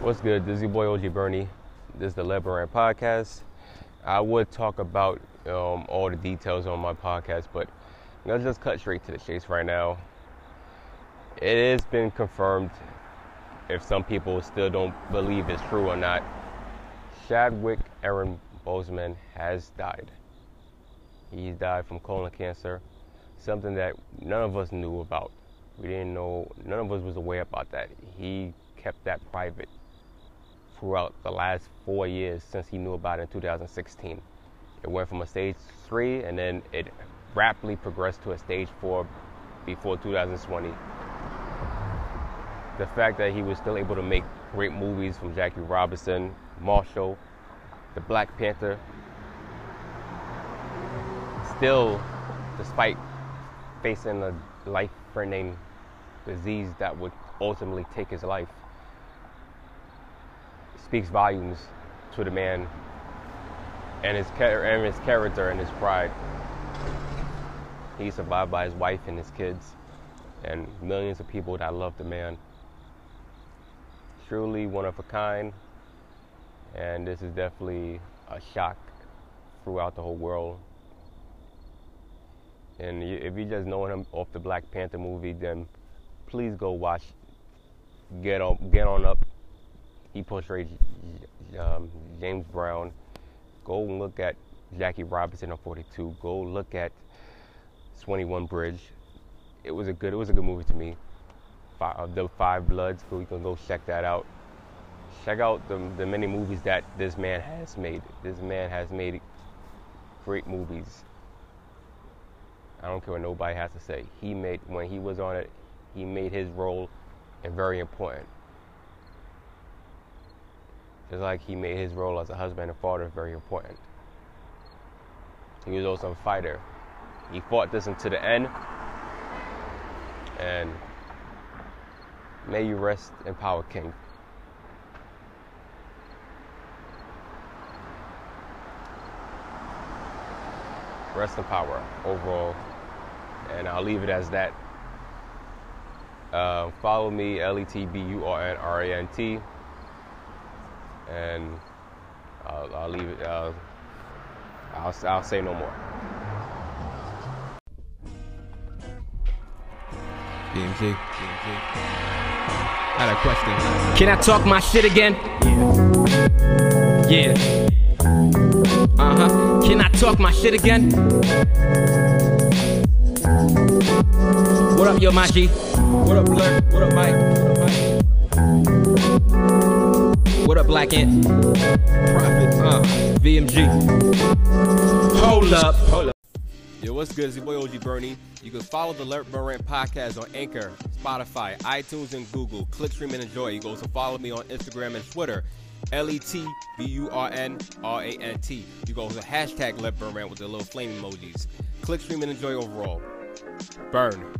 What's good? This is your boy OG Bernie. This is the Let Burn Rant podcast. I would talk about um, all the details on my podcast, but let's just cut straight to the chase right now. It has been confirmed, if some people still don't believe it's true or not, Chadwick Aaron Boseman has died. He's died from colon cancer, something that none of us knew about. We didn't know, none of us was aware about that. He kept that private throughout the last four years since he knew about it in 2016. It went from a stage three and then it rapidly progressed to a stage four before 2020. The fact that he was still able to make great movies from Jackie Robinson, Marshall, The Black Panther, still, despite facing a life threatening disease that would ultimately take his life, speaks volumes to the man and his, and his character and his pride. He's survived by his wife and his kids and millions of people that love the man. Truly one of a kind, and this is definitely a shock throughout the whole world. And if you just know him off the Black Panther movie, then please go watch Get On Get On Up he portrayed um, James Brown. Go look at Jackie Robinson on 42. Go look at 21 Bridge. It was a good. It was a good movie to me. Five, the Five Bloods. You can go check that out. Check out the, the many movies that this man has made. This man has made great movies. I don't care what nobody has to say. He made when he was on it. He made his role and very important. Just like he made his role as a husband and father very important. He was also a fighter. He fought this until the end. And may you rest in power, King. Rest in power overall. And I'll leave it as that. Uh, follow me, L E T B U R N R A N T and I'll, I'll leave it. Uh, I'll, I'll say no more. BMG. I had a question. Can I talk my shit again? Yeah. Yeah. Uh huh. Can I talk my shit again? What up, yo, Maji? What up, Blur? What up, Mike? What black and profit. Uh, VMG. Hold up. Hold up. Yo, what's good? It's your boy OG Bernie. You can follow the Let Burn Rant podcast on Anchor, Spotify, iTunes, and Google. Click, stream, and enjoy. You can also follow me on Instagram and Twitter. L E T B U R N R A N T. You go to the hashtag Let Burn Rant with the little flame emojis. Click, stream, and enjoy overall. Burn.